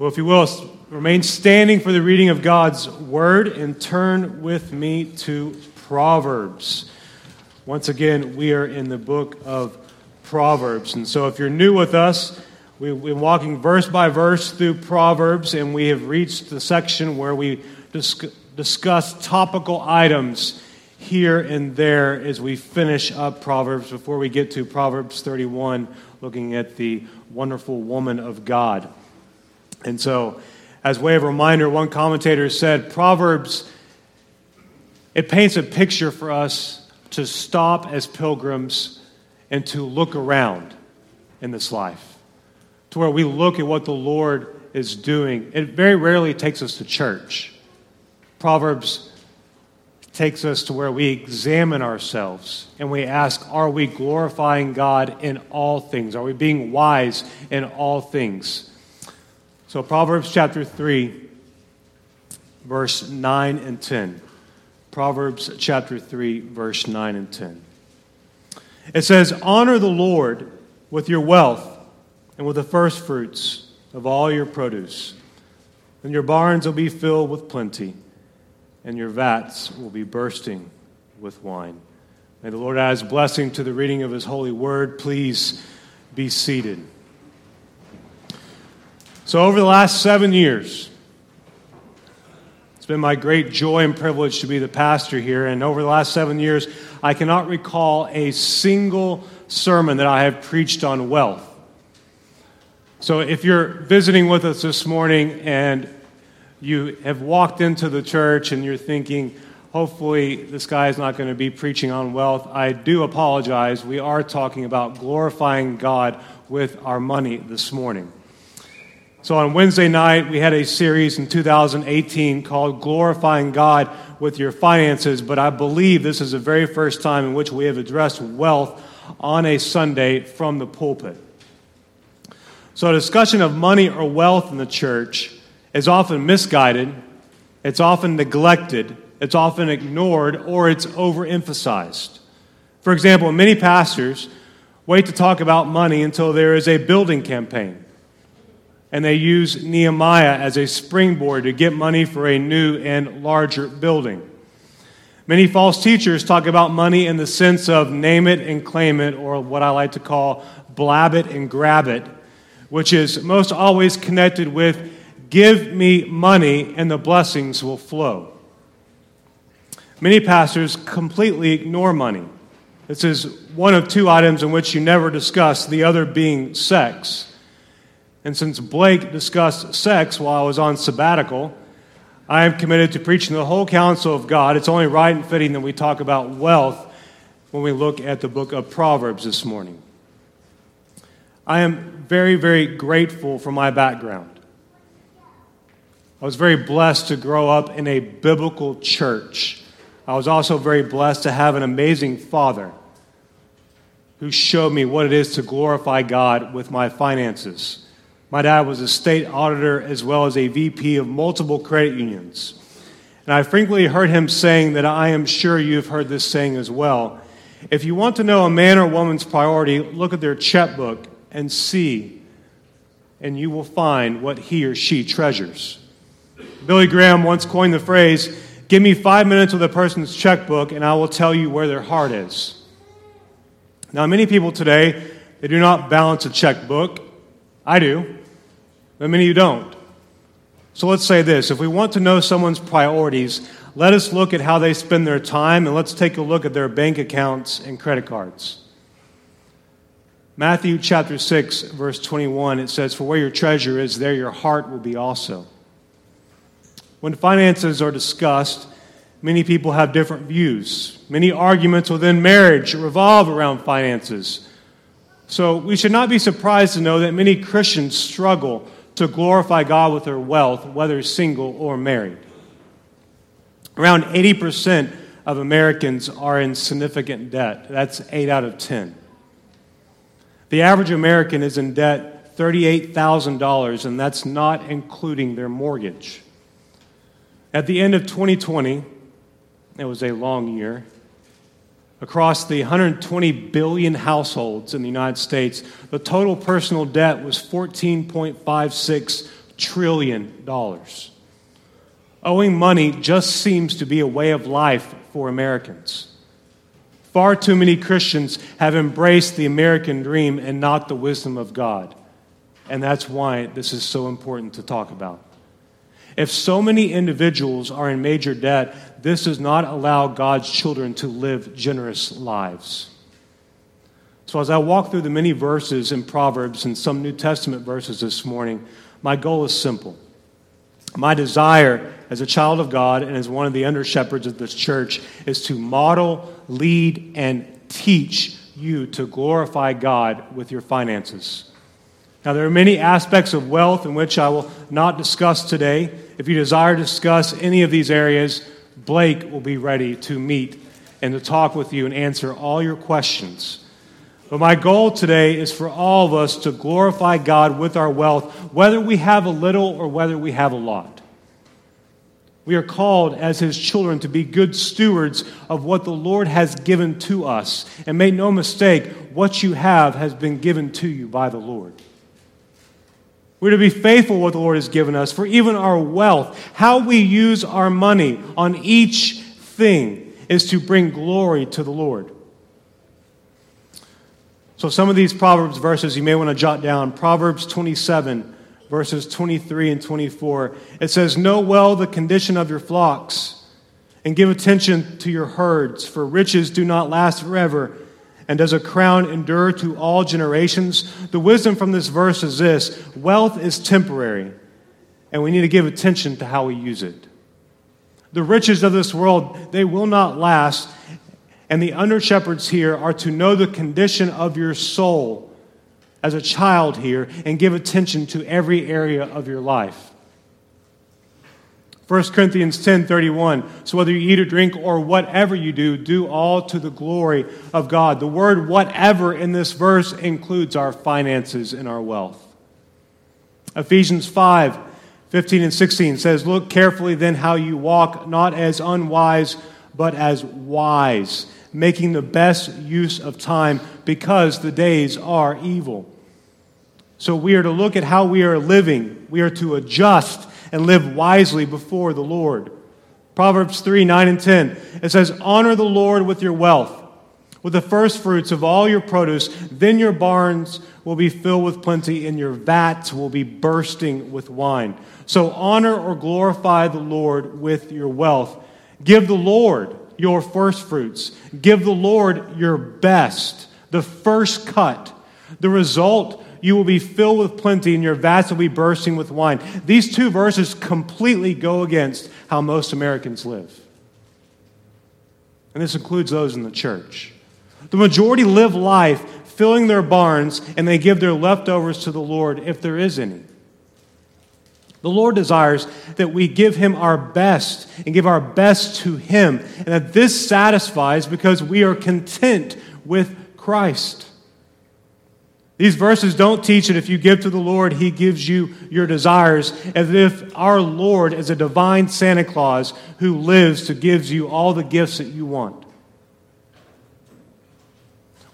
Well, if you will, remain standing for the reading of God's word and turn with me to Proverbs. Once again, we are in the book of Proverbs. And so if you're new with us, we've been walking verse by verse through Proverbs, and we have reached the section where we discuss topical items here and there as we finish up Proverbs before we get to Proverbs 31, looking at the wonderful woman of God. And so, as way of reminder, one commentator said Proverbs, it paints a picture for us to stop as pilgrims and to look around in this life, to where we look at what the Lord is doing. It very rarely takes us to church. Proverbs takes us to where we examine ourselves and we ask, Are we glorifying God in all things? Are we being wise in all things? So, Proverbs chapter 3, verse 9 and 10. Proverbs chapter 3, verse 9 and 10. It says, Honor the Lord with your wealth and with the first fruits of all your produce. And your barns will be filled with plenty, and your vats will be bursting with wine. May the Lord add his blessing to the reading of his holy word. Please be seated. So, over the last seven years, it's been my great joy and privilege to be the pastor here. And over the last seven years, I cannot recall a single sermon that I have preached on wealth. So, if you're visiting with us this morning and you have walked into the church and you're thinking, hopefully this guy is not going to be preaching on wealth, I do apologize. We are talking about glorifying God with our money this morning. So on Wednesday night, we had a series in 2018 called Glorifying God with Your Finances, but I believe this is the very first time in which we have addressed wealth on a Sunday from the pulpit. So, a discussion of money or wealth in the church is often misguided, it's often neglected, it's often ignored, or it's overemphasized. For example, many pastors wait to talk about money until there is a building campaign and they use Nehemiah as a springboard to get money for a new and larger building. Many false teachers talk about money in the sense of name it and claim it, or what I like to call blab it and grab it, which is most always connected with give me money and the blessings will flow. Many pastors completely ignore money. This is one of two items in which you never discuss, the other being sex. And since Blake discussed sex while I was on sabbatical, I am committed to preaching the whole counsel of God. It's only right and fitting that we talk about wealth when we look at the book of Proverbs this morning. I am very, very grateful for my background. I was very blessed to grow up in a biblical church. I was also very blessed to have an amazing father who showed me what it is to glorify God with my finances. My dad was a state auditor as well as a VP of multiple credit unions. And I frequently heard him saying that I am sure you've heard this saying as well. If you want to know a man or woman's priority, look at their checkbook and see, and you will find what he or she treasures. Billy Graham once coined the phrase Give me five minutes with a person's checkbook, and I will tell you where their heart is. Now, many people today, they do not balance a checkbook. I do but many of you don't. So let's say this if we want to know someone's priorities, let us look at how they spend their time and let's take a look at their bank accounts and credit cards. Matthew chapter 6, verse 21, it says, For where your treasure is, there your heart will be also. When finances are discussed, many people have different views. Many arguments within marriage revolve around finances. So we should not be surprised to know that many Christians struggle to glorify God with their wealth, whether single or married. Around 80% of Americans are in significant debt. That's 8 out of 10. The average American is in debt $38,000, and that's not including their mortgage. At the end of 2020, it was a long year, across the 120 billion households in the United States, the total personal debt was $14.56 trillion. Owing money just seems to be a way of life for Americans. Far too many Christians have embraced the American dream and not the wisdom of God. And that's why this is so important to talk about. If so many individuals are in major debt, this does not allow God's children to live generous lives. So, as I walk through the many verses in Proverbs and some New Testament verses this morning, my goal is simple. My desire as a child of God and as one of the under shepherds of this church is to model, lead, and teach you to glorify God with your finances. Now, there are many aspects of wealth in which I will not discuss today. If you desire to discuss any of these areas, Blake will be ready to meet and to talk with you and answer all your questions. But my goal today is for all of us to glorify God with our wealth, whether we have a little or whether we have a lot. We are called as His children to be good stewards of what the Lord has given to us. And make no mistake, what you have has been given to you by the Lord. We're to be faithful what the Lord has given us for even our wealth. How we use our money on each thing is to bring glory to the Lord. So, some of these Proverbs verses you may want to jot down. Proverbs 27, verses 23 and 24. It says, Know well the condition of your flocks and give attention to your herds, for riches do not last forever and does a crown endure to all generations? The wisdom from this verse is this wealth is temporary, and we need to give attention to how we use it. The riches of this world, they will not last, and the under shepherds here are to know the condition of your soul as a child here and give attention to every area of your life. 1 Corinthians 10:31. So whether you eat or drink or whatever you do, do all to the glory of God. The word whatever in this verse includes our finances and our wealth. Ephesians 5 15 and 16 says, Look carefully then how you walk, not as unwise, but as wise, making the best use of time because the days are evil. So we are to look at how we are living, we are to adjust and live wisely before the Lord. Proverbs 3 9 and 10. It says, Honor the Lord with your wealth, with the first fruits of all your produce. Then your barns will be filled with plenty, and your vats will be bursting with wine. So honor or glorify the Lord with your wealth. Give the Lord your first fruits. Give the Lord your best, the first cut. The result you will be filled with plenty, and your vats will be bursting with wine. These two verses completely go against how most Americans live. And this includes those in the church. The majority live life filling their barns, and they give their leftovers to the Lord if there is any. The Lord desires that we give Him our best and give our best to Him, and that this satisfies because we are content with Christ. These verses don't teach that if you give to the Lord, He gives you your desires, as if our Lord is a divine Santa Claus who lives to gives you all the gifts that you want.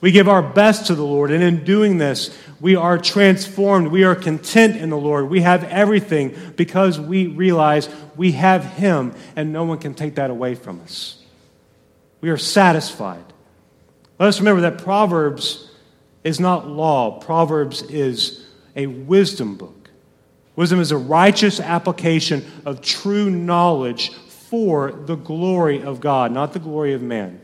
We give our best to the Lord, and in doing this, we are transformed. We are content in the Lord. We have everything because we realize we have Him, and no one can take that away from us. We are satisfied. Let us remember that Proverbs is not law, Proverbs is a wisdom book. Wisdom is a righteous application of true knowledge for the glory of God, not the glory of man.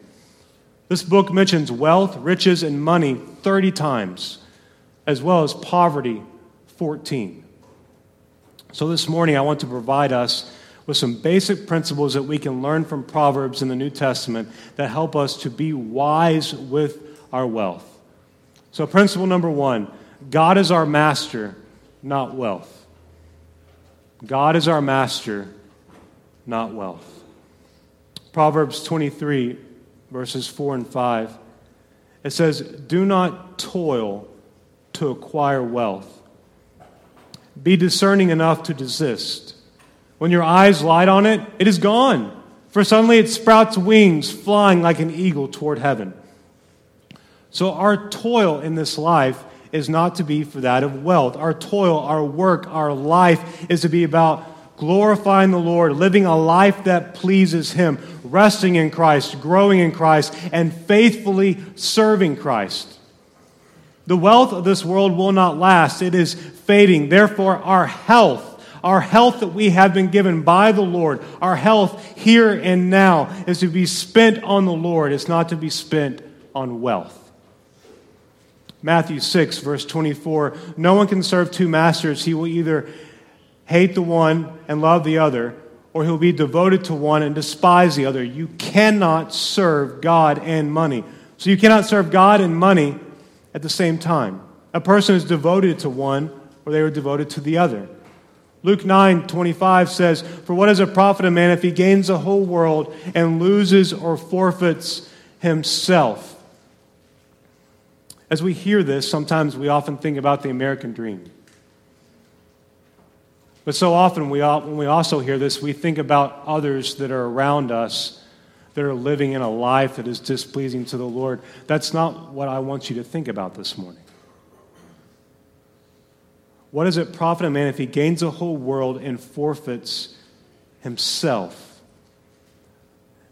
This book mentions wealth, riches, and money 30 times, as well as poverty 14. So this morning, I want to provide us with some basic principles that we can learn from Proverbs in the New Testament that help us to be wise with our wealth. So, principle number one God is our master, not wealth. God is our master, not wealth. Proverbs 23, verses 4 and 5. It says, Do not toil to acquire wealth. Be discerning enough to desist. When your eyes light on it, it is gone, for suddenly it sprouts wings, flying like an eagle toward heaven. So, our toil in this life is not to be for that of wealth. Our toil, our work, our life is to be about glorifying the Lord, living a life that pleases Him, resting in Christ, growing in Christ, and faithfully serving Christ. The wealth of this world will not last, it is fading. Therefore, our health, our health that we have been given by the Lord, our health here and now, is to be spent on the Lord. It's not to be spent on wealth. Matthew 6, verse 24 No one can serve two masters. He will either hate the one and love the other, or he'll be devoted to one and despise the other. You cannot serve God and money. So you cannot serve God and money at the same time. A person is devoted to one, or they are devoted to the other. Luke 9 25 says, For what is a profit a man if he gains the whole world and loses or forfeits himself? As we hear this, sometimes we often think about the American dream. But so often, we, when we also hear this, we think about others that are around us that are living in a life that is displeasing to the Lord. That's not what I want you to think about this morning. What does it profit a man if he gains the whole world and forfeits himself?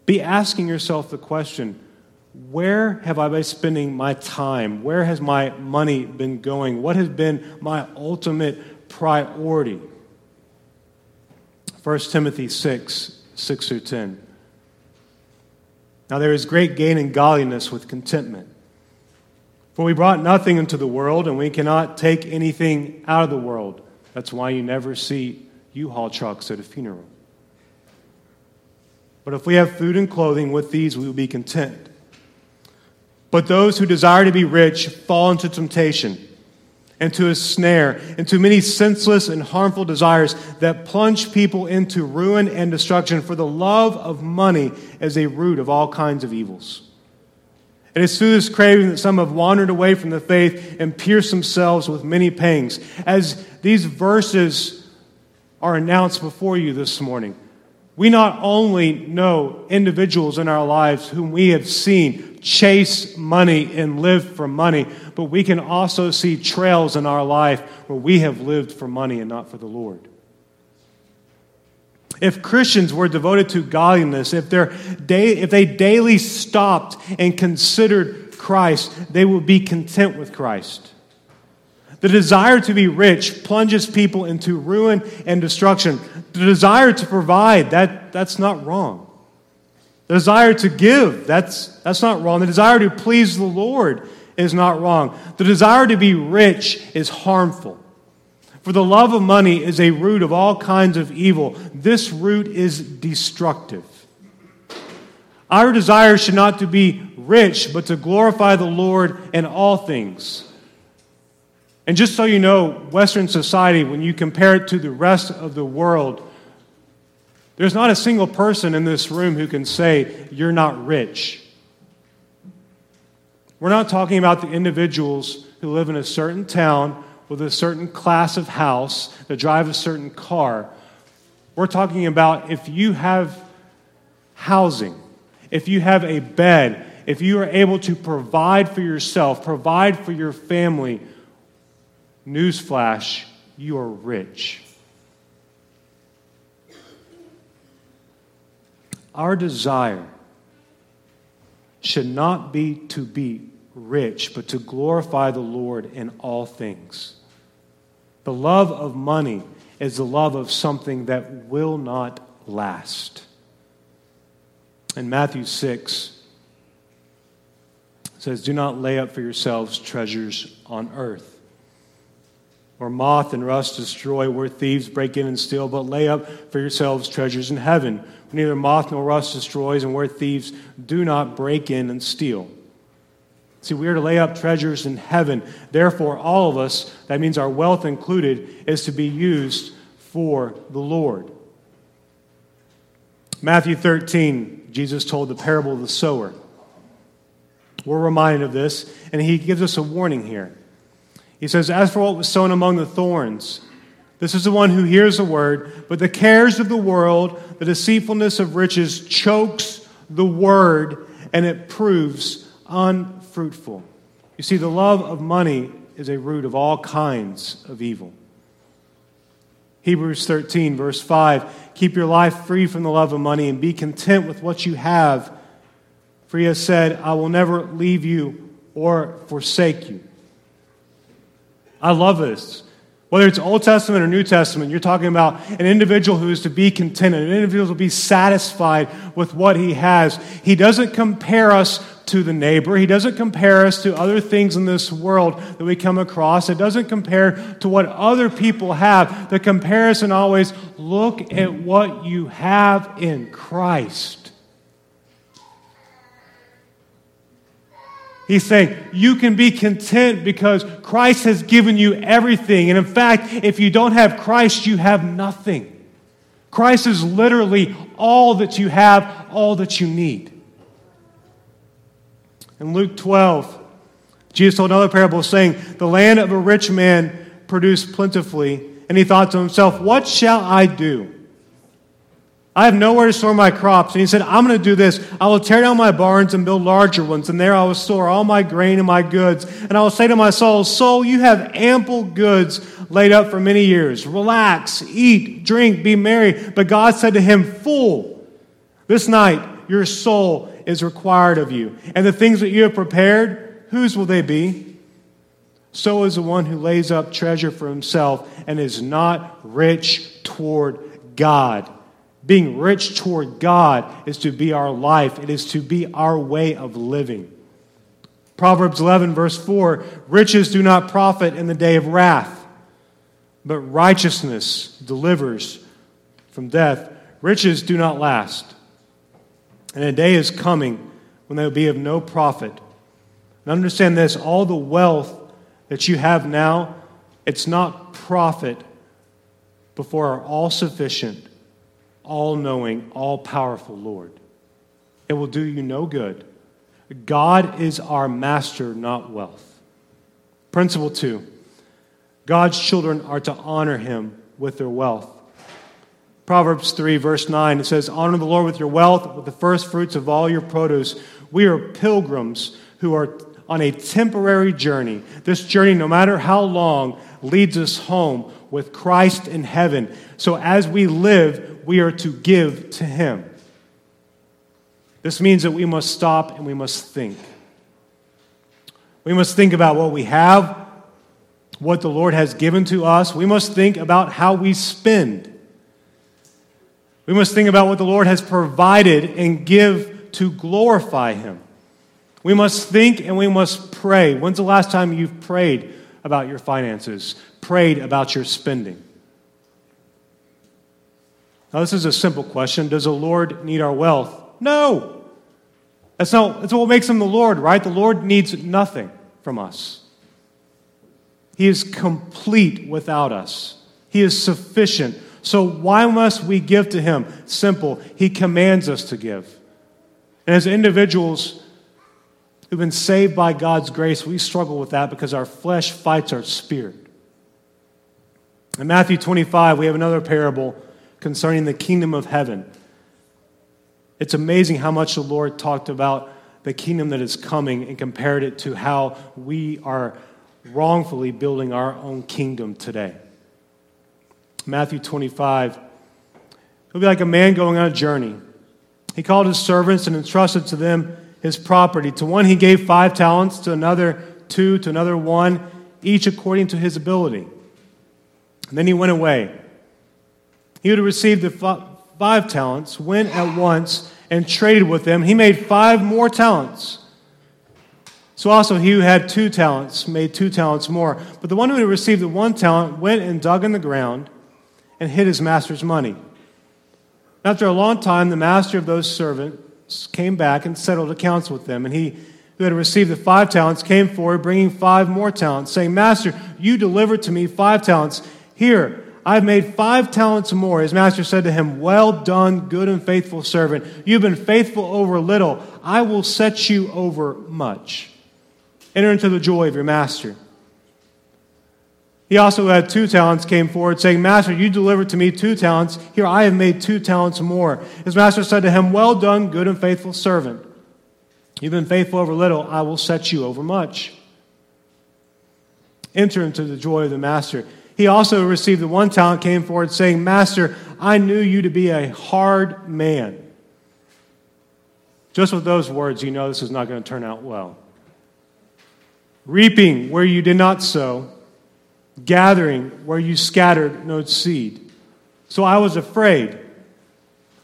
Be asking yourself the question where have I been spending my time? Where has my money been going? What has been my ultimate priority? 1 Timothy 6 6 through 10. Now there is great gain in godliness with contentment. For we brought nothing into the world, and we cannot take anything out of the world. That's why you never see U Haul trucks at a funeral. But if we have food and clothing, with these we will be content. But those who desire to be rich fall into temptation into a snare, into many senseless and harmful desires that plunge people into ruin and destruction. For the love of money is a root of all kinds of evils. It is through this craving that some have wandered away from the faith and pierced themselves with many pangs. As these verses are announced before you this morning, we not only know individuals in our lives whom we have seen chase money and live for money, but we can also see trails in our life where we have lived for money and not for the Lord. If Christians were devoted to godliness, if, if they daily stopped and considered Christ, they would be content with Christ. The desire to be rich plunges people into ruin and destruction. The desire to provide, that, that's not wrong. The desire to give, that's, that's not wrong. The desire to please the Lord is not wrong. The desire to be rich is harmful. For the love of money is a root of all kinds of evil. This root is destructive. Our desire should not to be rich, but to glorify the Lord in all things. And just so you know, Western society, when you compare it to the rest of the world, there's not a single person in this room who can say, You're not rich. We're not talking about the individuals who live in a certain town with a certain class of house that drive a certain car. We're talking about if you have housing, if you have a bed, if you are able to provide for yourself, provide for your family, Newsflash, you are rich. Our desire should not be to be rich, but to glorify the Lord in all things. The love of money is the love of something that will not last. In Matthew 6, it says, Do not lay up for yourselves treasures on earth where moth and rust destroy, where thieves break in and steal, but lay up for yourselves treasures in heaven, where neither moth nor rust destroys, and where thieves do not break in and steal. See, we are to lay up treasures in heaven. Therefore, all of us, that means our wealth included, is to be used for the Lord. Matthew 13, Jesus told the parable of the sower. We're reminded of this, and he gives us a warning here. He says, As for what was sown among the thorns, this is the one who hears the word, but the cares of the world, the deceitfulness of riches chokes the word, and it proves unfruitful. You see, the love of money is a root of all kinds of evil. Hebrews 13, verse 5 Keep your life free from the love of money and be content with what you have. For he has said, I will never leave you or forsake you. I love this. Whether it's Old Testament or New Testament, you're talking about an individual who is to be content, an individual to be satisfied with what he has. He doesn't compare us to the neighbor. He doesn't compare us to other things in this world that we come across. It doesn't compare to what other people have. The comparison always look at what you have in Christ. He's saying you can be content because Christ has given you everything. And in fact, if you don't have Christ, you have nothing. Christ is literally all that you have, all that you need. In Luke 12, Jesus told another parable saying, The land of a rich man produced plentifully, and he thought to himself, What shall I do? I have nowhere to store my crops. And he said, I'm going to do this. I will tear down my barns and build larger ones, and there I will store all my grain and my goods. And I will say to my soul, Soul, you have ample goods laid up for many years. Relax, eat, drink, be merry. But God said to him, Fool, this night your soul is required of you. And the things that you have prepared, whose will they be? So is the one who lays up treasure for himself and is not rich toward God. Being rich toward God is to be our life, it is to be our way of living. Proverbs 11, verse 4 Riches do not profit in the day of wrath, but righteousness delivers from death. Riches do not last. And a day is coming when they will be of no profit. And understand this all the wealth that you have now, it's not profit before our all sufficient, all knowing, all powerful Lord. It will do you no good. God is our master, not wealth. Principle two God's children are to honor him with their wealth. Proverbs 3, verse 9, it says, Honor the Lord with your wealth, with the first fruits of all your produce. We are pilgrims who are on a temporary journey. This journey, no matter how long, leads us home with Christ in heaven. So as we live, we are to give to Him. This means that we must stop and we must think. We must think about what we have, what the Lord has given to us. We must think about how we spend. We must think about what the Lord has provided and give to glorify Him. We must think and we must pray. When's the last time you've prayed about your finances, prayed about your spending? Now, this is a simple question. Does the Lord need our wealth? No. That's, not, that's what makes him the Lord, right? The Lord needs nothing from us. He is complete without us, He is sufficient. So, why must we give to Him? Simple. He commands us to give. And as individuals, who've been saved by God's grace, we struggle with that because our flesh fights our spirit. In Matthew 25, we have another parable concerning the kingdom of heaven. It's amazing how much the Lord talked about the kingdom that is coming and compared it to how we are wrongfully building our own kingdom today. Matthew 25. It'll be like a man going on a journey. He called his servants and entrusted to them his property. To one he gave five talents, to another two, to another one, each according to his ability. And then he went away. He would have received the five talents went at once and traded with them. He made five more talents. So also he who had two talents made two talents more. But the one who had received the one talent went and dug in the ground and hid his master's money. After a long time, the master of those servants came back and settled accounts with them. And he who had received the five talents came forward, bringing five more talents, saying, Master, you delivered to me five talents. Here, I've made five talents more. His master said to him, Well done, good and faithful servant. You've been faithful over little. I will set you over much. Enter into the joy of your master. He also had two talents, came forward, saying, Master, you delivered to me two talents. Here I have made two talents more. His master said to him, Well done, good and faithful servant. You've been faithful over little, I will set you over much. enter into the joy of the master. He also received the one talent, came forward saying, Master, I knew you to be a hard man. Just with those words, you know this is not going to turn out well. Reaping where you did not sow, gathering where you scattered no seed. So I was afraid.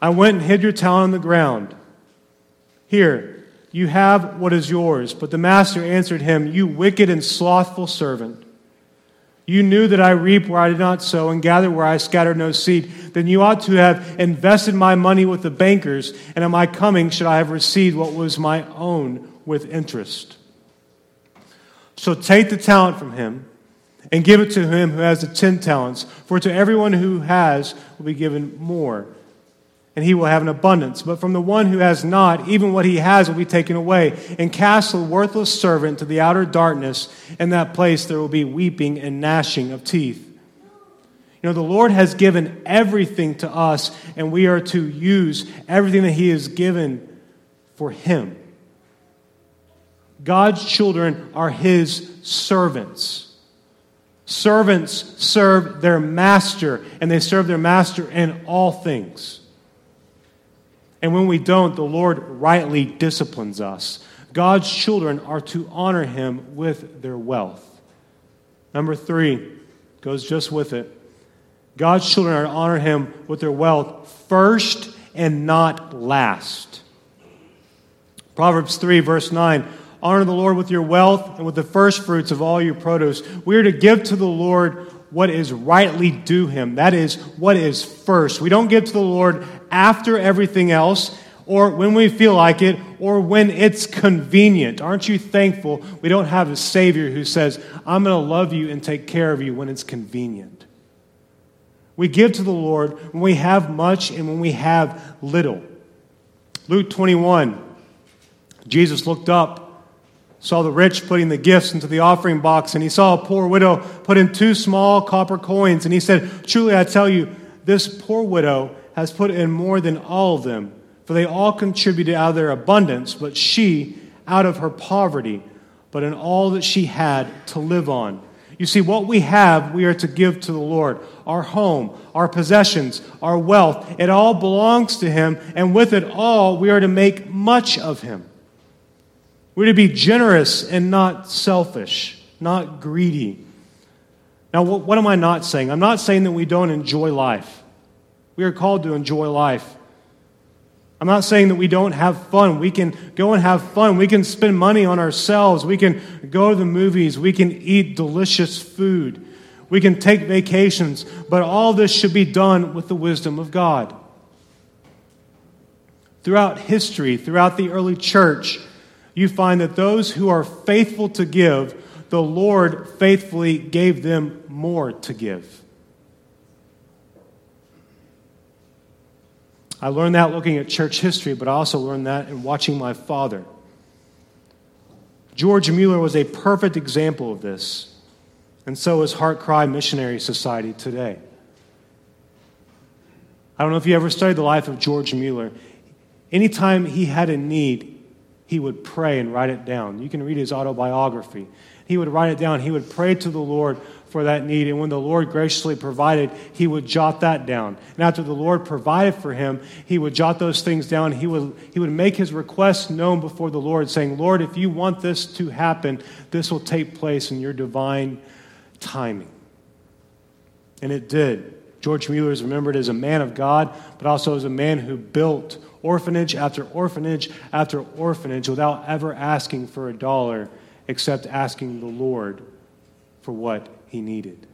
I went and hid your talent on the ground. Here, you have what is yours. But the master answered him, You wicked and slothful servant. You knew that I reap where I did not sow and gather where I scattered no seed. Then you ought to have invested my money with the bankers, and at my coming should I have received what was my own with interest. So take the talent from him and give it to him who has the ten talents. For to everyone who has will be given more, and he will have an abundance. But from the one who has not, even what he has will be taken away. And cast the worthless servant to the outer darkness. In that place there will be weeping and gnashing of teeth. You know, the Lord has given everything to us, and we are to use everything that he has given for him. God's children are his servants. Servants serve their master, and they serve their master in all things. And when we don't, the Lord rightly disciplines us. God's children are to honor him with their wealth. Number three goes just with it. God's children are to honor him with their wealth first and not last. Proverbs 3, verse 9 Honor the Lord with your wealth and with the first fruits of all your produce. We are to give to the Lord what is rightly due him. That is what is first. We don't give to the Lord after everything else or when we feel like it or when it's convenient. Aren't you thankful we don't have a Savior who says, I'm going to love you and take care of you when it's convenient? We give to the Lord when we have much and when we have little. Luke 21, Jesus looked up saw the rich putting the gifts into the offering box, and he saw a poor widow put in two small copper coins. And he said, Truly, I tell you, this poor widow has put in more than all of them, for they all contributed out of their abundance, but she out of her poverty, but in all that she had to live on. You see, what we have, we are to give to the Lord. Our home, our possessions, our wealth, it all belongs to Him, and with it all, we are to make much of Him. We're to be generous and not selfish, not greedy. Now, what, am I not saying? I'm not saying that we don't enjoy life. We are called to enjoy life. I'm not saying that we don't have fun. We can go and have fun. We can spend money on ourselves. We can go to the movies. We can eat delicious food. We can take vacations. But all this should be done with the wisdom of God. Throughout history, throughout the early church, you find that those who are faithful to give, the Lord faithfully gave them more to give. I learned that looking at church history, but I also learned that in watching my father. George Mueller was a perfect example of this, and so is HeartCry Missionary Society today. I don't know if you ever studied the life of George Mueller. Anytime he had a need, he would pray and write it down. You can read his autobiography. He would write it down. He would pray to the Lord for that need. And when the Lord graciously provided, he would jot that down. And after the Lord provided for him, he would jot those things down. He would, he would make his requests known before the Lord, saying, Lord, if you want this to happen, this will take place in your divine timing. And it did. George Mueller is remembered as a man of God, but also as a man who built orphanage after orphanage after orphanage without ever asking for a dollar except asking the Lord for what he needed.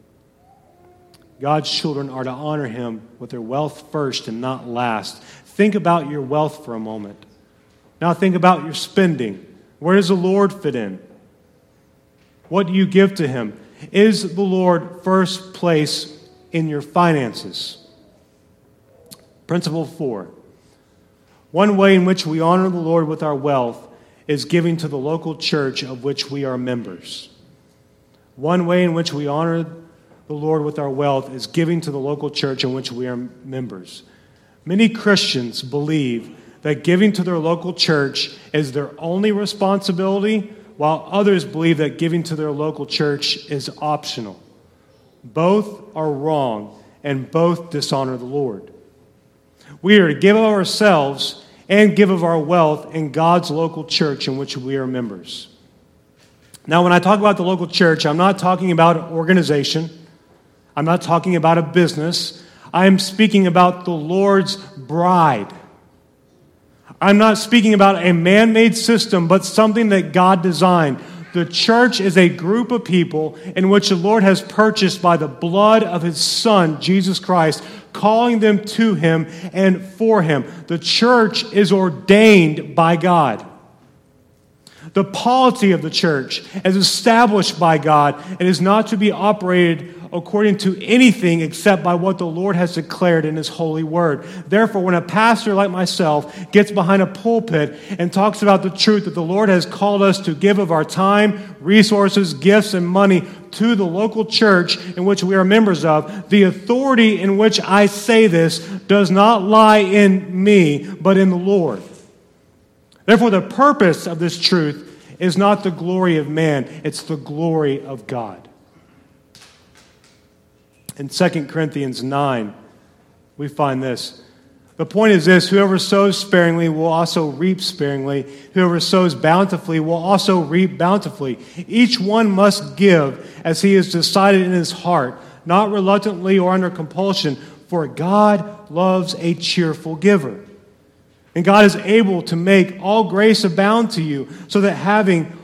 God's children are to honor him with their wealth first and not last. Think about your wealth for a moment. Now think about your spending. Where does the Lord fit in? What do you give to him? Is the Lord first place in your finances? Principle four one way in which we honor the Lord with our wealth is giving to the local church of which we are members. One way in which we honor the Lord with our wealth is giving to the local church in which we are members. Many Christians believe that giving to their local church is their only responsibility, while others believe that giving to their local church is optional. Both are wrong and both dishonor the Lord. We are to give of ourselves and give of our wealth in God's local church in which we are members. Now, when I talk about the local church, I'm not talking about an organization, I'm not talking about a business. I am speaking about the Lord's bride. I'm not speaking about a man made system, but something that God designed. The church is a group of people in which the Lord has purchased by the blood of his Son, Jesus Christ, calling them to him and for him. The church is ordained by God. The polity of the church is established by God and is not to be operated according to anything except by what the Lord has declared in His holy word. Therefore, when a pastor like myself gets behind a pulpit and talks about the truth that the Lord has called us to give of our time, resources, gifts, and money to the local church in which we are members of, the authority in which I say this does not lie in me, but in the Lord. Therefore, the purpose of this truth is not the glory of man, it's the glory of God. In 2 Corinthians 9, we find this. The point is this whoever sows sparingly will also reap sparingly. Whoever sows bountifully will also reap bountifully. Each one must give as he has decided in his heart, not reluctantly or under compulsion, for God loves a cheerful giver. And God is able to make all grace abound to you, so that having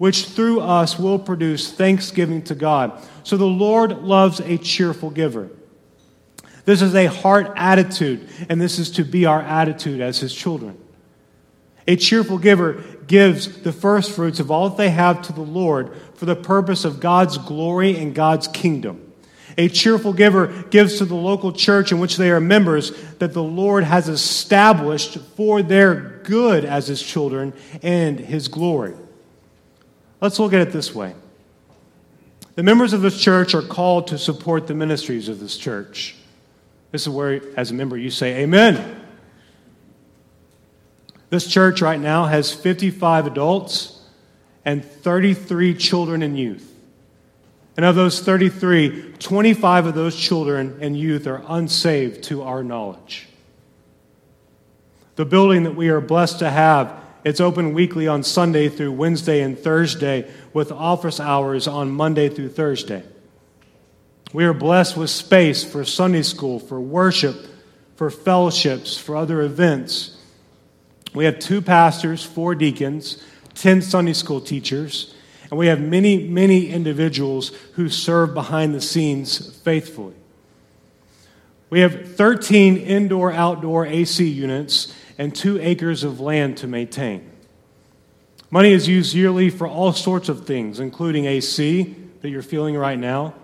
which through us will produce thanksgiving to God. So the Lord loves a cheerful giver. This is a heart attitude, and this is to be our attitude as his children. A cheerful giver gives the first fruits of all that they have to the Lord for the purpose of God's glory and God's kingdom. A cheerful giver gives to the local church in which they are members that the Lord has established for their good as his children and his glory. Let's look at it this way. The members of this church are called to support the ministries of this church. This is where, as a member, you say, Amen. This church right now has 55 adults and 33 children and youth. And of those 33, 25 of those children and youth are unsaved to our knowledge. The building that we are blessed to have, it's open weekly on Sunday through Wednesday and Thursday with office hours on Monday through Thursday. We are blessed with space for Sunday school, for worship, for fellowships, for other events. We have two pastors, four deacons, 10 Sunday school teachers, and we have many, many individuals who serve behind the scenes faithfully. We have 13 indoor outdoor AC units and two acres of land to maintain. Money is used yearly for all sorts of things, including AC that you're feeling right now,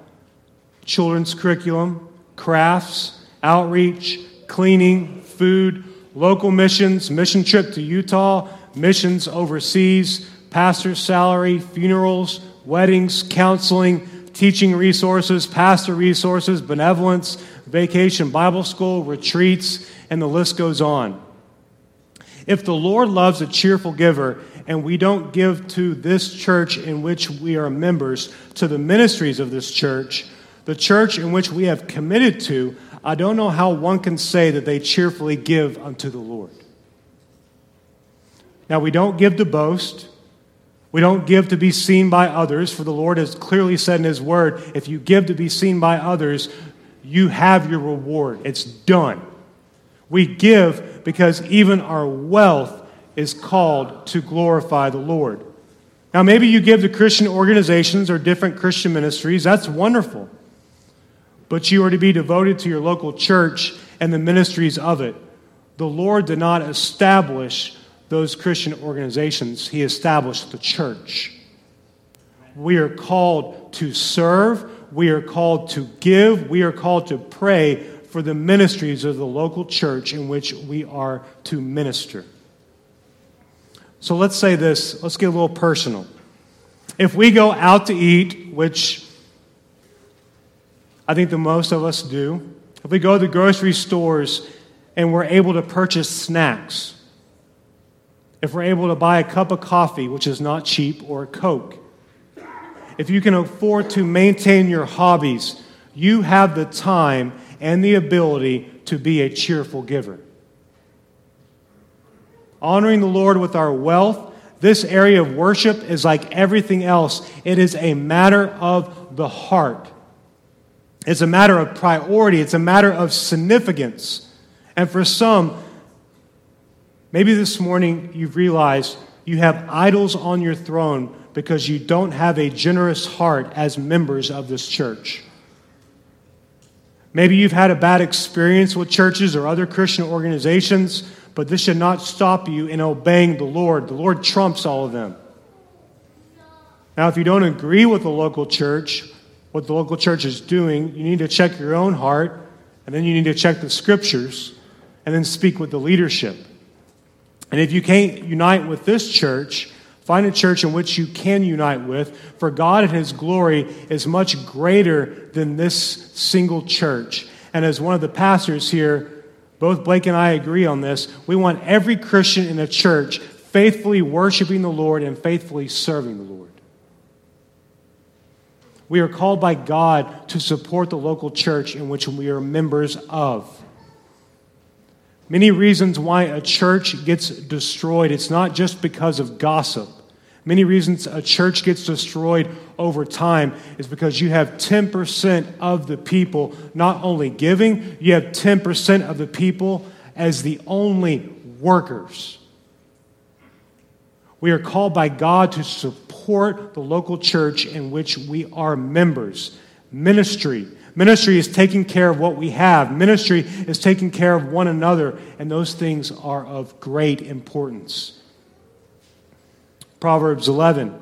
children's curriculum, crafts, outreach, cleaning, food, local missions, mission trip to Utah, missions overseas, pastor's salary, funerals, weddings, counseling, teaching resources, pastor resources, benevolence, vacation Bible school, retreats, and the list goes on. If the Lord loves a cheerful giver, and we don't give to this church in which we are members, to the ministries of this church, the church in which we have committed to, I don't know how one can say that they cheerfully give unto the Lord. Now, we don't give to boast. We don't give to be seen by others, for the Lord has clearly said in His Word if you give to be seen by others, you have your reward. It's done. We give because even our wealth is called to glorify the Lord. Now, maybe you give to Christian organizations or different Christian ministries. That's wonderful but you are to be devoted to your local church and the ministries of it. The Lord did not establish those Christian organizations, He established the church. We are called to serve, we are called to give, we are called to pray for the ministries of the local church in which we are to minister. So let's say this, let's get a little personal. If we go out to eat, which I think the most of us do, if we go to the grocery stores and we're able to purchase snacks, if we're able to buy a cup of coffee, which is not cheap, or a Coke, if you can afford to maintain your hobbies, you have the time and the ability to be a cheerful giver. Honoring the Lord with our wealth, this area of worship is like everything else. It is a matter of the heart. It's a matter of priority. It's a matter of significance. And for some, maybe this morning you've realized you have idols on your throne because you don't have a generous heart as members of this church. Maybe you've had a bad experience with churches or other Christian organizations, but this should not stop you in obeying the Lord. The Lord trumps all of them. Now, if you don't agree with the local church, what the local church is doing, you need to check your own heart, and then you need to check the scriptures, and then speak with the leadership. And if you can't unite with this church, Find a church in which you can unite with, for God and His glory is much greater than this single church. And as one of the pastors here, both Blake and I agree on this. We want every Christian in the church faithfully worshiping the Lord and faithfully serving the Lord. We are called by God to support the local church in which we are members of. Many reasons why a church gets destroyed. It's not just because of gossip. Many reasons a church gets destroyed over time is because you have 10% of the people not only giving, you have 10% of the people as the only workers. We are called by God to support the local church in which we are members. Ministry. Ministry is taking care of what we have. Ministry is taking care of one another, and those things are of great importance. Proverbs 11,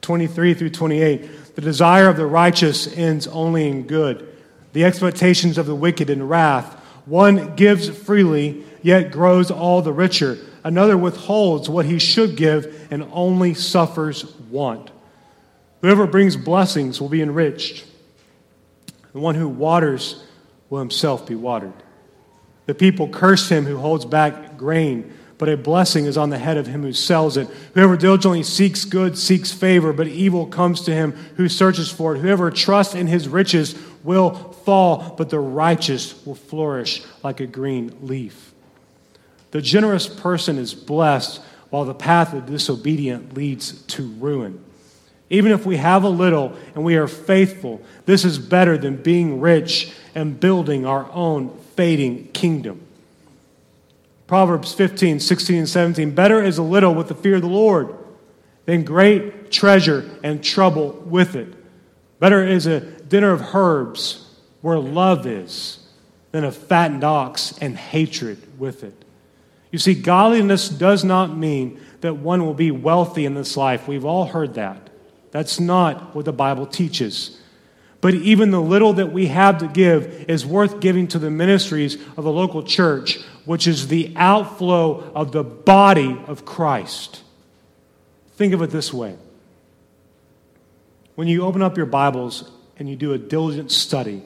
23 through 28. The desire of the righteous ends only in good, the expectations of the wicked in wrath. One gives freely, yet grows all the richer. Another withholds what he should give and only suffers want. Whoever brings blessings will be enriched. The one who waters will himself be watered. The people curse him who holds back grain but a blessing is on the head of him who sells it. Whoever diligently seeks good seeks favor, but evil comes to him who searches for it. Whoever trusts in his riches will fall, but the righteous will flourish like a green leaf. The generous person is blessed, while the path of the disobedient leads to ruin. Even if we have a little and we are faithful, this is better than being rich and building our own fading kingdom. Proverbs 15, 16, and 17. Better is a little with the fear of the Lord than great treasure and trouble with it. Better is a dinner of herbs where love is than a fattened ox and hatred with it. You see, godliness does not mean that one will be wealthy in this life. We've all heard that. That's not what the Bible teaches. But even the little that we have to give is worth giving to the ministries of the local church, which is the outflow of the body of Christ. Think of it this way when you open up your Bibles and you do a diligent study,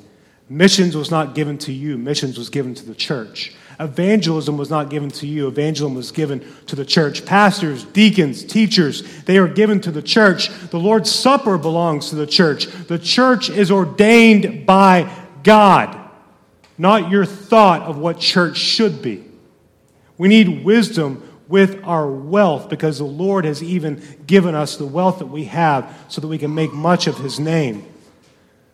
missions was not given to you, missions was given to the church. Evangelism was not given to you, evangelism was given to the church. Pastors, deacons, teachers, they are given to the church. The Lord's Supper belongs to the church. The church is ordained by God, not your thought of what church should be. We need wisdom with our wealth because the Lord has even given us the wealth that we have so that we can make much of His name.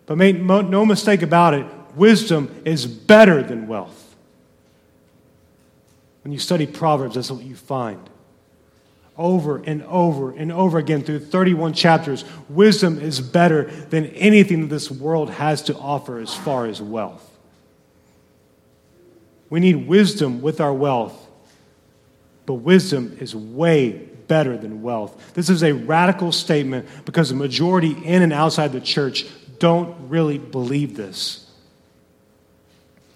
But make no mistake about it, wisdom is better than wealth. When you study Proverbs, that's what you find. Over and over and over again through 31 chapters, wisdom is better than anything that this world has to offer as far as wealth. We need wisdom with our wealth, but wisdom is way better than wealth. This is a radical statement because the majority in and outside the church don't really believe this.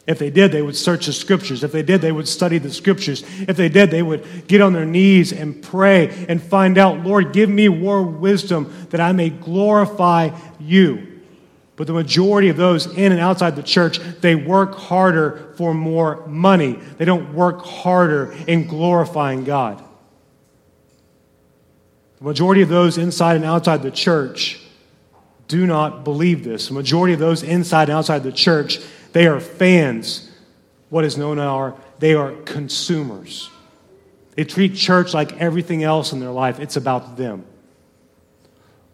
If they did, they would search the scriptures. If they did, they would study the scriptures. If they did, they would get on their knees and pray and find out, Lord, give me more wisdom that I may glorify you. But the majority of those in and outside the church, they work harder for more money. They don't work harder in glorifying God. The majority of those inside and outside the church do not believe this. The majority of those inside and outside the church they are fans, what is known as they are consumers. They treat church like everything else in their life, it's about them.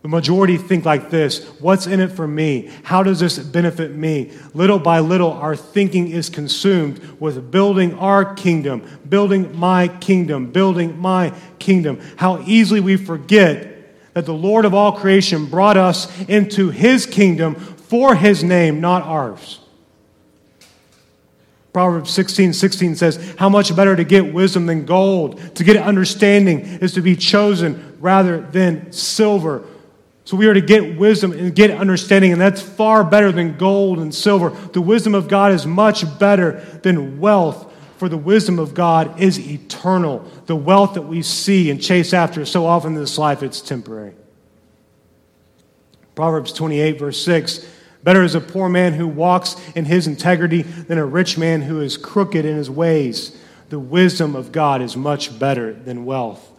The majority think like this What's in it for me? How does this benefit me? Little by little, our thinking is consumed with building our kingdom, building my kingdom, building my kingdom. How easily we forget that the Lord of all creation brought us into his kingdom for his name, not ours. Proverbs 16 16 says, How much better to get wisdom than gold? To get understanding is to be chosen rather than silver. So we are to get wisdom and get understanding, and that's far better than gold and silver. The wisdom of God is much better than wealth, for the wisdom of God is eternal. The wealth that we see and chase after so often in this life, it's temporary. Proverbs 28, verse 6 Better is a poor man who walks in his integrity than a rich man who is crooked in his ways. The wisdom of God is much better than wealth.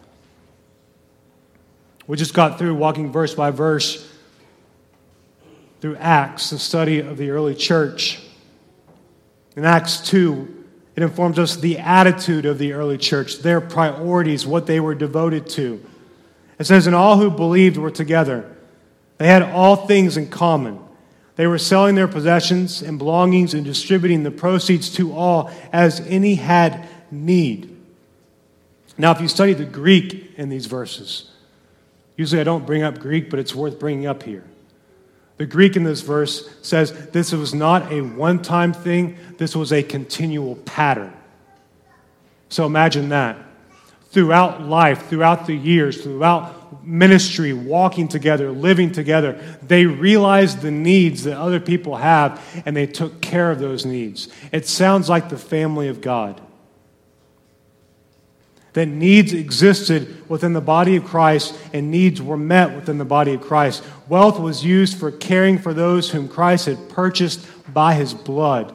We just got through walking verse by verse through Acts, the study of the early church. In Acts 2, it informs us the attitude of the early church, their priorities, what they were devoted to. It says, And all who believed were together. They had all things in common. They were selling their possessions and belongings and distributing the proceeds to all as any had need. Now, if you study the Greek in these verses, usually I don't bring up Greek, but it's worth bringing up here. The Greek in this verse says this was not a one time thing, this was a continual pattern. So imagine that. Throughout life, throughout the years, throughout ministry, walking together, living together, they realized the needs that other people have and they took care of those needs. It sounds like the family of God. That needs existed within the body of Christ and needs were met within the body of Christ. Wealth was used for caring for those whom Christ had purchased by his blood.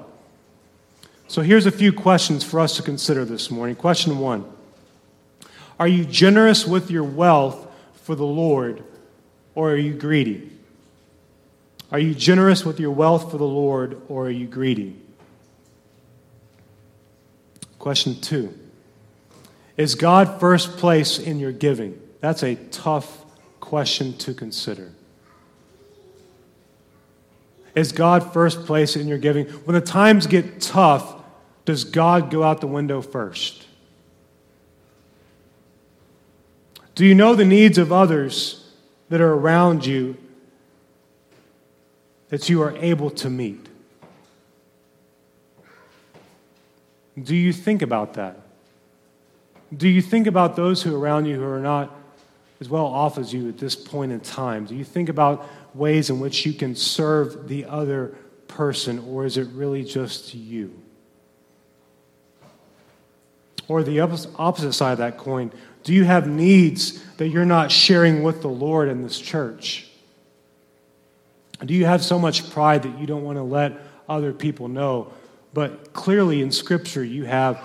So here's a few questions for us to consider this morning. Question one Are you generous with your wealth for the Lord, or are you greedy? Are you generous with your wealth for the Lord, or are you greedy? Question two Is God first place in your giving? That's a tough question to consider. Is God first place in your giving? When the times get tough, does God go out the window first? Do you know the needs of others that are around you that you are able to meet? Do you think about that? Do you think about those who around you who are not as well off as you at this point in time? Do you think about ways in which you can serve the other person, or is it really just you? Or the opposite side of that coin, do you have needs that you're not sharing with the Lord in this church? Do you have so much pride that you don't want to let other people know? But clearly in Scripture, you have,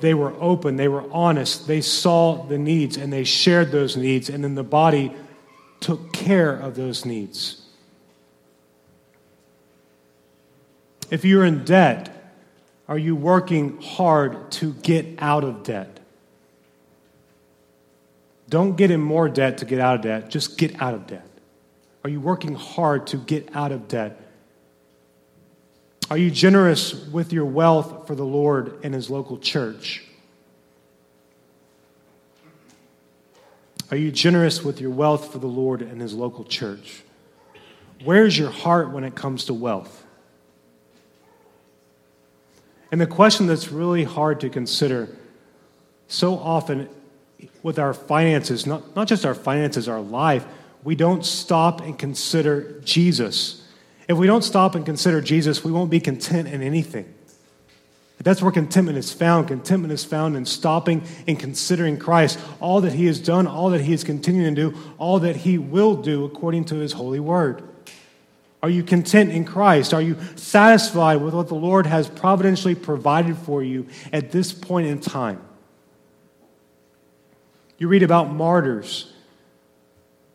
they were open, they were honest, they saw the needs, and they shared those needs, and then the body took care of those needs. If you're in debt, are you working hard to get out of debt? Don't get in more debt to get out of debt. Just get out of debt. Are you working hard to get out of debt? Are you generous with your wealth for the Lord and His local church? Are you generous with your wealth for the Lord and His local church? Where's your heart when it comes to wealth? And the question that's really hard to consider so often with our finances, not, not just our finances, our life, we don't stop and consider Jesus. If we don't stop and consider Jesus, we won't be content in anything. That's where contentment is found. Contentment is found in stopping and considering Christ, all that He has done, all that He is continuing to do, all that He will do according to His holy word. Are you content in Christ? Are you satisfied with what the Lord has providentially provided for you at this point in time? You read about martyrs,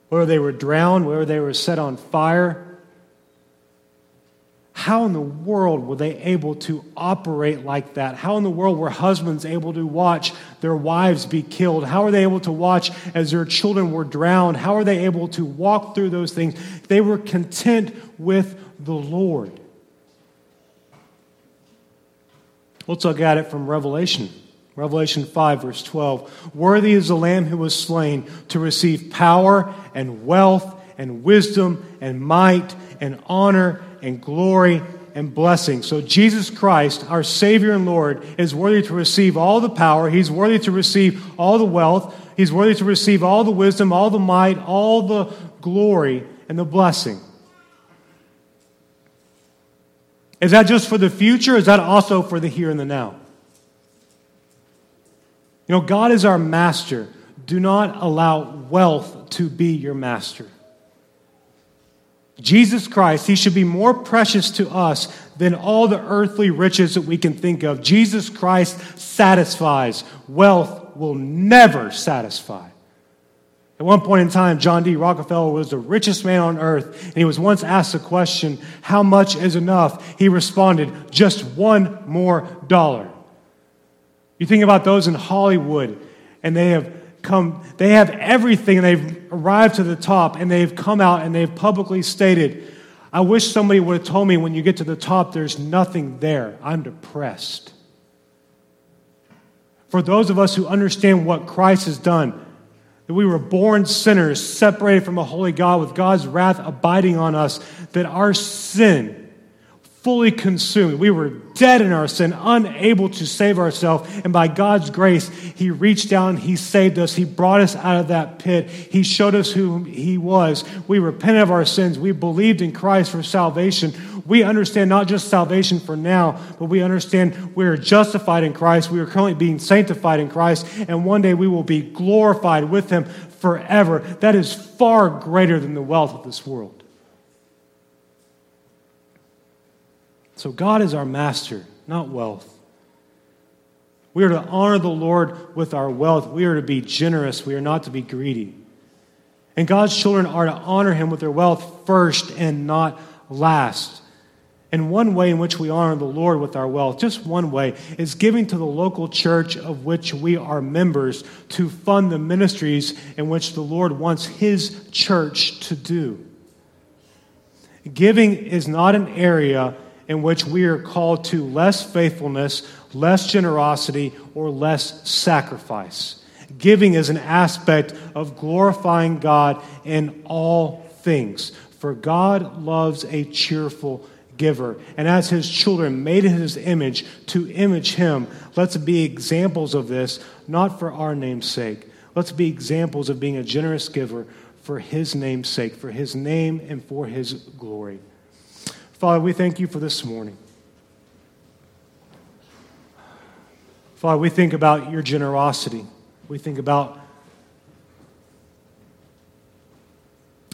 whether they were drowned, whether they were set on fire, how in the world were they able to operate like that? How in the world were husbands able to watch their wives be killed? How are they able to watch as their children were drowned? How are they able to walk through those things? They were content with the Lord. Let's look at it from Revelation. Revelation 5, verse 12. Worthy is the Lamb who was slain to receive power and wealth and wisdom and might and honor and glory and blessing. So, Jesus Christ, our Savior and Lord, is worthy to receive all the power. He's worthy to receive all the wealth. He's worthy to receive all the wisdom, all the might, all the glory, and the blessing. Is that just for the future? Is that also for the here and the now? You know, God is our master. Do not allow wealth to be your master. Jesus Christ, he should be more precious to us than all the earthly riches that we can think of. Jesus Christ satisfies. Wealth will never satisfy. At one point in time, John D. Rockefeller was the richest man on earth, and he was once asked the question, How much is enough? He responded, Just one more dollar. You think about those in Hollywood, and they have come, they have everything and they've arrived to the top and they've come out and they've publicly stated, I wish somebody would have told me when you get to the top, there's nothing there. I'm depressed. For those of us who understand what Christ has done, that we were born sinners, separated from a holy God, with God's wrath abiding on us, that our sin, fully consumed. We were dead in our sin, unable to save ourselves. And by God's grace, He reached down, He saved us, He brought us out of that pit. He showed us who He was. We repented of our sins. We believed in Christ for salvation. We understand not just salvation for now, but we understand we are justified in Christ. We are currently being sanctified in Christ. And one day we will be glorified with Him forever. That is far greater than the wealth of this world. So God is our master, not wealth. We are to honor the Lord with our wealth. We are to be generous. We are not to be greedy. And God's children are to honor him with their wealth first and not last. And one way in which we honor the Lord with our wealth, just one way, is giving to the local church of which we are members to fund the ministries in which the Lord wants his church to do. Giving is not an area in which we are called to less faithfulness, less generosity, or less sacrifice. Giving is an aspect of glorifying God in all things. For God loves a cheerful giver. And as his children, made in his image, to image him, let's be examples of this, not for our name's sake. Let's be examples of being a generous giver for his name's sake, for his name and for his glory. Father, we thank you for this morning. Father, we think about your generosity. We think about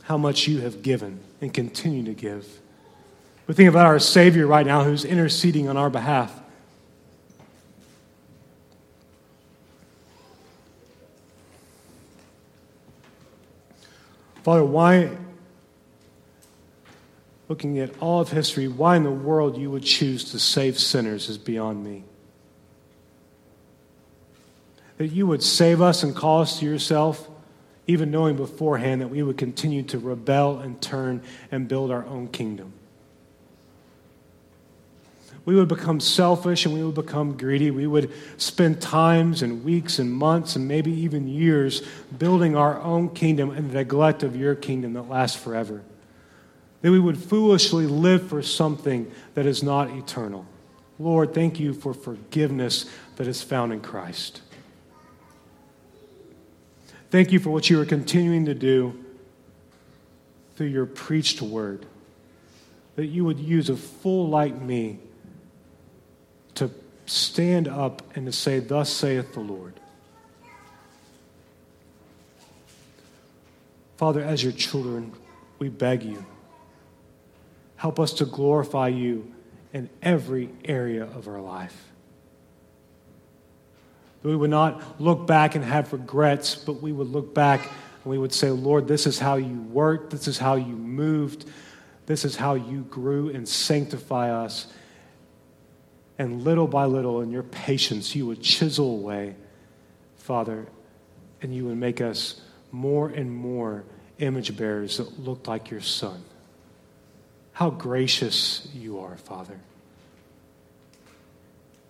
how much you have given and continue to give. We think about our Savior right now who's interceding on our behalf. Father, why looking at all of history, why in the world you would choose to save sinners is beyond me. That you would save us and call us to yourself, even knowing beforehand that we would continue to rebel and turn and build our own kingdom. We would become selfish and we would become greedy. We would spend times and weeks and months and maybe even years building our own kingdom and the neglect of your kingdom that lasts forever that we would foolishly live for something that is not eternal. Lord, thank you for forgiveness that is found in Christ. Thank you for what you are continuing to do through your preached word, that you would use a fool like me to stand up and to say, Thus saith the Lord. Father, as your children, we beg you, help us to glorify you in every area of our life. That We would not look back and have regrets, but we would look back and we would say, Lord, this is how you worked, this is how you moved, this is how you grew and sanctify us. And little by little, in your patience, you would chisel away, Father, and you would make us more and more image bearers that looked like your Son. How gracious you are, Father.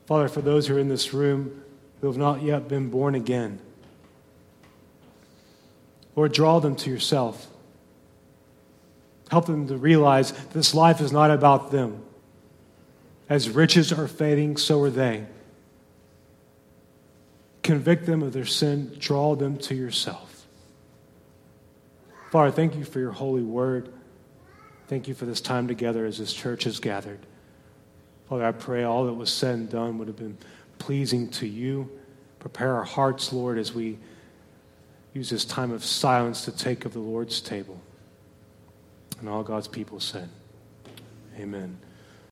Father, for those who are in this room who have not yet been born again, Lord, draw them to yourself. Help them to realize this life is not about them. As riches are fading, so are they. Convict them of their sin, draw them to yourself. Father, thank you for your holy word. Thank you for this time together as this church is gathered. Father, I pray all that was said and done would have been pleasing to you. Prepare our hearts, Lord, as we use this time of silence to take of the Lord's table. And all God's people said, Amen.